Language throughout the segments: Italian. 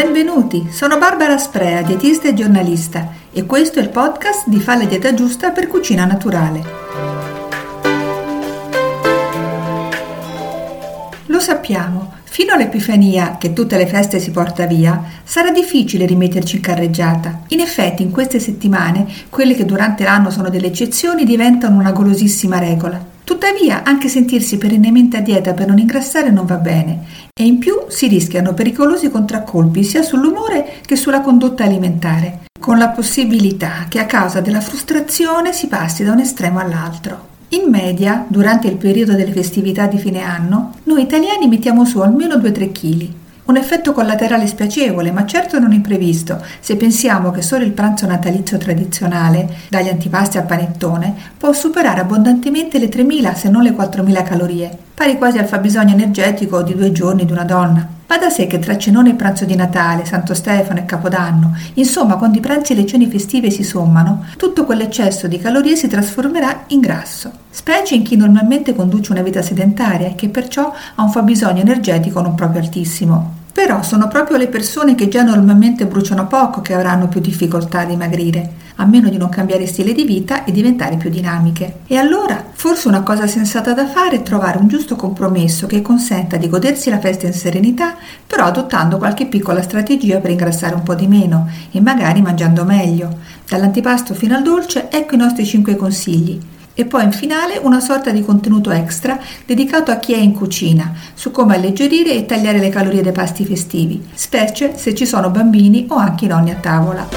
Benvenuti, sono Barbara Sprea, dietista e giornalista e questo è il podcast di Fa la dieta giusta per cucina naturale. Lo sappiamo, fino all'Epifania, che tutte le feste si porta via, sarà difficile rimetterci in carreggiata. In effetti, in queste settimane, quelle che durante l'anno sono delle eccezioni diventano una golosissima regola. Tuttavia, anche sentirsi perennemente a dieta per non ingrassare non va bene e in più si rischiano pericolosi contraccolpi sia sull'umore che sulla condotta alimentare, con la possibilità che a causa della frustrazione si passi da un estremo all'altro. In media, durante il periodo delle festività di fine anno, noi italiani mettiamo su almeno 2-3 kg. Un effetto collaterale spiacevole, ma certo non imprevisto, se pensiamo che solo il pranzo natalizio tradizionale, dagli antipasti al panettone, può superare abbondantemente le 3.000 se non le 4.000 calorie, pari quasi al fabbisogno energetico di due giorni di una donna. Va da sé che tra cenone e pranzo di Natale, Santo Stefano e Capodanno, insomma quando i pranzi e le cene festive si sommano, tutto quell'eccesso di calorie si trasformerà in grasso, specie in chi normalmente conduce una vita sedentaria e che perciò ha un fabbisogno energetico non proprio altissimo. Però sono proprio le persone che già normalmente bruciano poco che avranno più difficoltà a dimagrire, a meno di non cambiare stile di vita e diventare più dinamiche. E allora, forse una cosa sensata da fare è trovare un giusto compromesso che consenta di godersi la festa in serenità, però adottando qualche piccola strategia per ingrassare un po' di meno e magari mangiando meglio. Dall'antipasto fino al dolce, ecco i nostri 5 consigli e poi in finale una sorta di contenuto extra dedicato a chi è in cucina su come alleggerire e tagliare le calorie dei pasti festivi, specie se ci sono bambini o anche i nonni a tavola.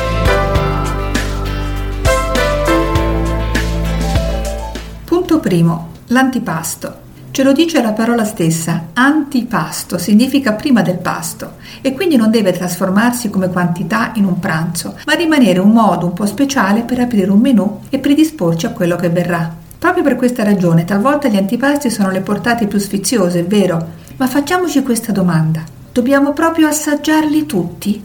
Punto primo, l'antipasto. Ce lo dice la parola stessa, antipasto significa prima del pasto e quindi non deve trasformarsi come quantità in un pranzo, ma rimanere un modo un po' speciale per aprire un menù e predisporci a quello che verrà. Proprio per questa ragione talvolta gli antipasti sono le portate più sfiziose, è vero, ma facciamoci questa domanda. Dobbiamo proprio assaggiarli tutti?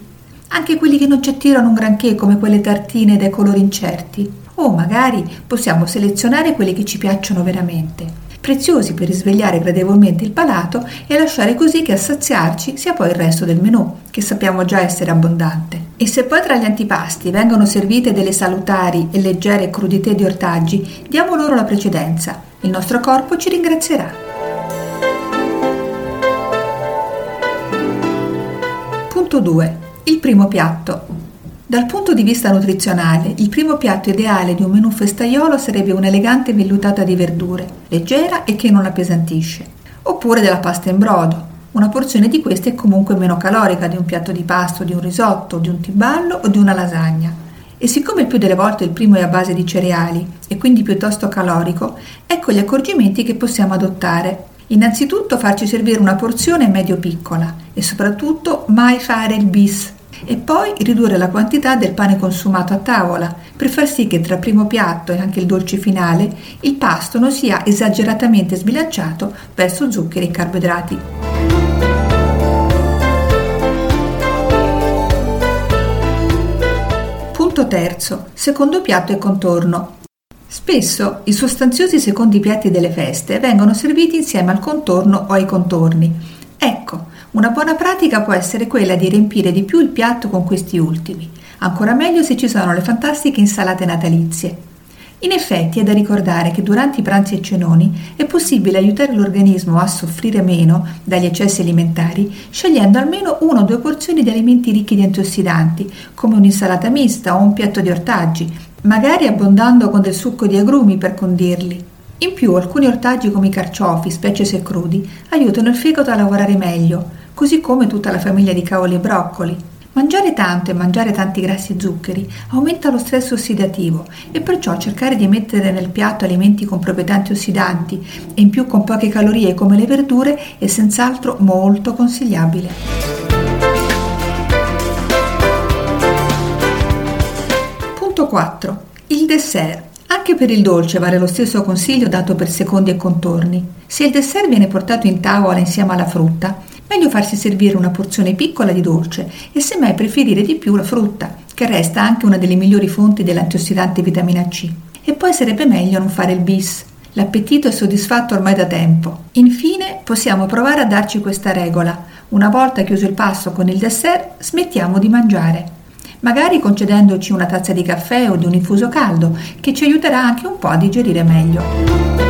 Anche quelli che non ci attirano un granché come quelle tartine dai colori incerti? O magari possiamo selezionare quelli che ci piacciono veramente preziosi per risvegliare gradevolmente il palato e lasciare così che a saziarci sia poi il resto del menù, che sappiamo già essere abbondante. E se poi tra gli antipasti vengono servite delle salutari e leggere crudité di ortaggi, diamo loro la precedenza. Il nostro corpo ci ringrazierà. Punto 2. Il primo piatto. Dal punto di vista nutrizionale, il primo piatto ideale di un menù festaiolo sarebbe un'elegante vellutata di verdure, leggera e che non appesantisce, oppure della pasta in brodo. Una porzione di queste è comunque meno calorica di un piatto di pasto, di un risotto, di un tiballo o di una lasagna. E siccome il più delle volte il primo è a base di cereali e quindi piuttosto calorico, ecco gli accorgimenti che possiamo adottare. Innanzitutto farci servire una porzione medio piccola e soprattutto mai fare il bis, e poi ridurre la quantità del pane consumato a tavola per far sì che tra primo piatto e anche il dolce finale il pasto non sia esageratamente sbilanciato verso zuccheri e carboidrati. Punto terzo, secondo piatto e contorno. Spesso i sostanziosi secondi piatti delle feste vengono serviti insieme al contorno o ai contorni. Ecco, una buona pratica può essere quella di riempire di più il piatto con questi ultimi, ancora meglio se ci sono le fantastiche insalate natalizie. In effetti è da ricordare che durante i pranzi e cenoni è possibile aiutare l'organismo a soffrire meno dagli eccessi alimentari scegliendo almeno una o due porzioni di alimenti ricchi di antiossidanti, come un'insalata mista o un piatto di ortaggi, magari abbondando con del succo di agrumi per condirli. In più alcuni ortaggi come i carciofi, specie se crudi, aiutano il fegato a lavorare meglio, così come tutta la famiglia di cavoli e broccoli. Mangiare tanto e mangiare tanti grassi e zuccheri aumenta lo stress ossidativo e perciò cercare di mettere nel piatto alimenti con proprietà antiossidanti e in più con poche calorie come le verdure è senz'altro molto consigliabile. Punto 4. Il dessert. Anche per il dolce vale lo stesso consiglio dato per secondi e contorni. Se il dessert viene portato in tavola insieme alla frutta, Meglio farsi servire una porzione piccola di dolce e semmai preferire di più la frutta, che resta anche una delle migliori fonti dell'antiossidante vitamina C. E poi sarebbe meglio non fare il bis. L'appetito è soddisfatto ormai da tempo. Infine possiamo provare a darci questa regola. Una volta chiuso il pasto con il dessert, smettiamo di mangiare magari concedendoci una tazza di caffè o di un infuso caldo che ci aiuterà anche un po' a digerire meglio.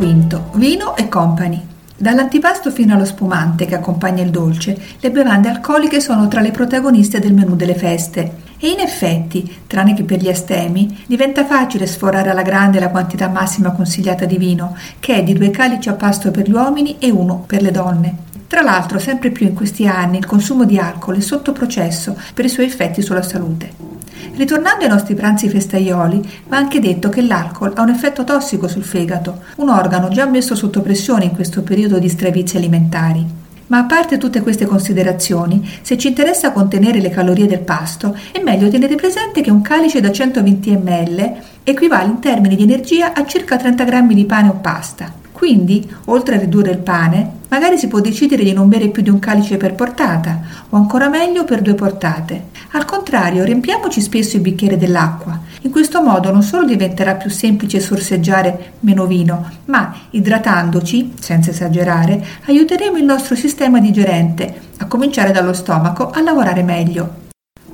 Quinto. Vino e company. Dall'antipasto fino allo spumante che accompagna il dolce, le bevande alcoliche sono tra le protagoniste del menù delle feste. E in effetti, tranne che per gli astemi, diventa facile sforare alla grande la quantità massima consigliata di vino, che è di due calici a pasto per gli uomini e uno per le donne. Tra l'altro, sempre più in questi anni il consumo di alcol è sotto processo per i suoi effetti sulla salute. Ritornando ai nostri pranzi festaioli, va anche detto che l'alcol ha un effetto tossico sul fegato, un organo già messo sotto pressione in questo periodo di stravizi alimentari. Ma a parte tutte queste considerazioni, se ci interessa contenere le calorie del pasto, è meglio tenere presente che un calice da 120 ml equivale in termini di energia a circa 30 grammi di pane o pasta. Quindi, oltre a ridurre il pane, magari si può decidere di non bere più di un calice per portata, o ancora meglio per due portate. Al contrario, riempiamoci spesso il bicchiere dell'acqua. In questo modo non solo diventerà più semplice sorseggiare meno vino, ma idratandoci, senza esagerare, aiuteremo il nostro sistema digerente, a cominciare dallo stomaco, a lavorare meglio.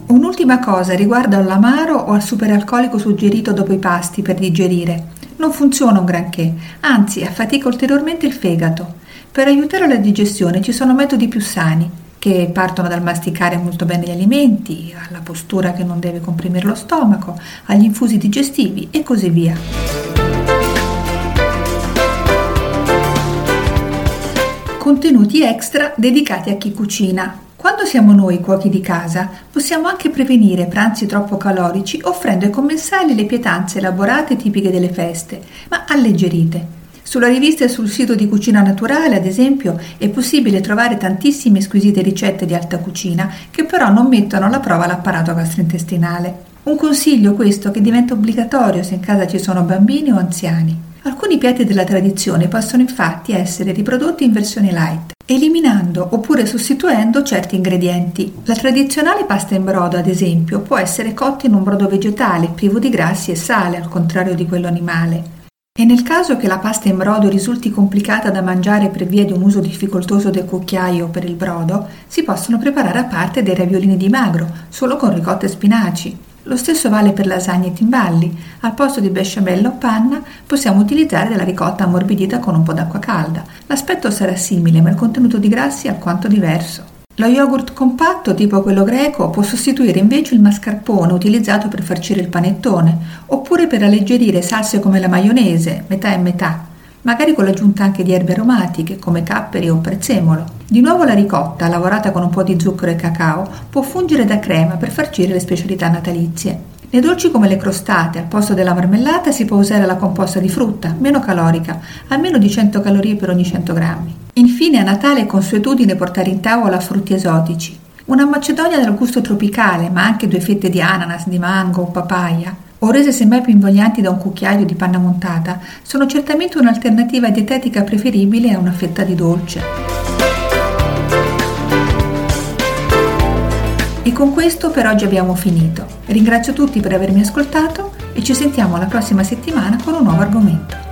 Un'ultima cosa riguarda l'amaro o al superalcolico suggerito dopo i pasti per digerire. Non funziona un granché, anzi affatica ulteriormente il fegato. Per aiutare la digestione ci sono metodi più sani, che partono dal masticare molto bene gli alimenti, alla postura che non deve comprimere lo stomaco, agli infusi digestivi e così via. Contenuti extra dedicati a chi cucina. Quando siamo noi cuochi di casa, possiamo anche prevenire pranzi troppo calorici offrendo ai commensali le pietanze elaborate tipiche delle feste, ma alleggerite. Sulla rivista e sul sito di Cucina Naturale, ad esempio, è possibile trovare tantissime squisite ricette di alta cucina che però non mettono alla prova l'apparato gastrointestinale. Un consiglio questo che diventa obbligatorio se in casa ci sono bambini o anziani. Alcuni piatti della tradizione possono infatti essere riprodotti in versione light, eliminando oppure sostituendo certi ingredienti. La tradizionale pasta in brodo, ad esempio, può essere cotta in un brodo vegetale, privo di grassi e sale, al contrario di quello animale. E nel caso che la pasta in brodo risulti complicata da mangiare per via di un uso difficoltoso del cucchiaio per il brodo, si possono preparare a parte dei raviolini di magro, solo con ricotta e spinaci. Lo stesso vale per lasagne e timballi. Al posto di besciamella o panna possiamo utilizzare della ricotta ammorbidita con un po' d'acqua calda. L'aspetto sarà simile, ma il contenuto di grassi è alquanto diverso. Lo yogurt compatto, tipo quello greco, può sostituire invece il mascarpone utilizzato per farcire il panettone, oppure per alleggerire salse come la maionese, metà e metà, magari con l'aggiunta anche di erbe aromatiche come capperi o prezzemolo. Di nuovo la ricotta, lavorata con un po' di zucchero e cacao, può fungere da crema per farcire le specialità natalizie. Nei dolci come le crostate, al posto della marmellata si può usare la composta di frutta, meno calorica, almeno di 100 calorie per ogni 100 grammi. Infine a Natale è consuetudine portare in tavola frutti esotici. Una macedonia dal gusto tropicale, ma anche due fette di ananas, di mango o papaya, o rese semmai più invoglianti da un cucchiaio di panna montata, sono certamente un'alternativa dietetica preferibile a una fetta di dolce. E con questo per oggi abbiamo finito. Ringrazio tutti per avermi ascoltato e ci sentiamo la prossima settimana con un nuovo argomento.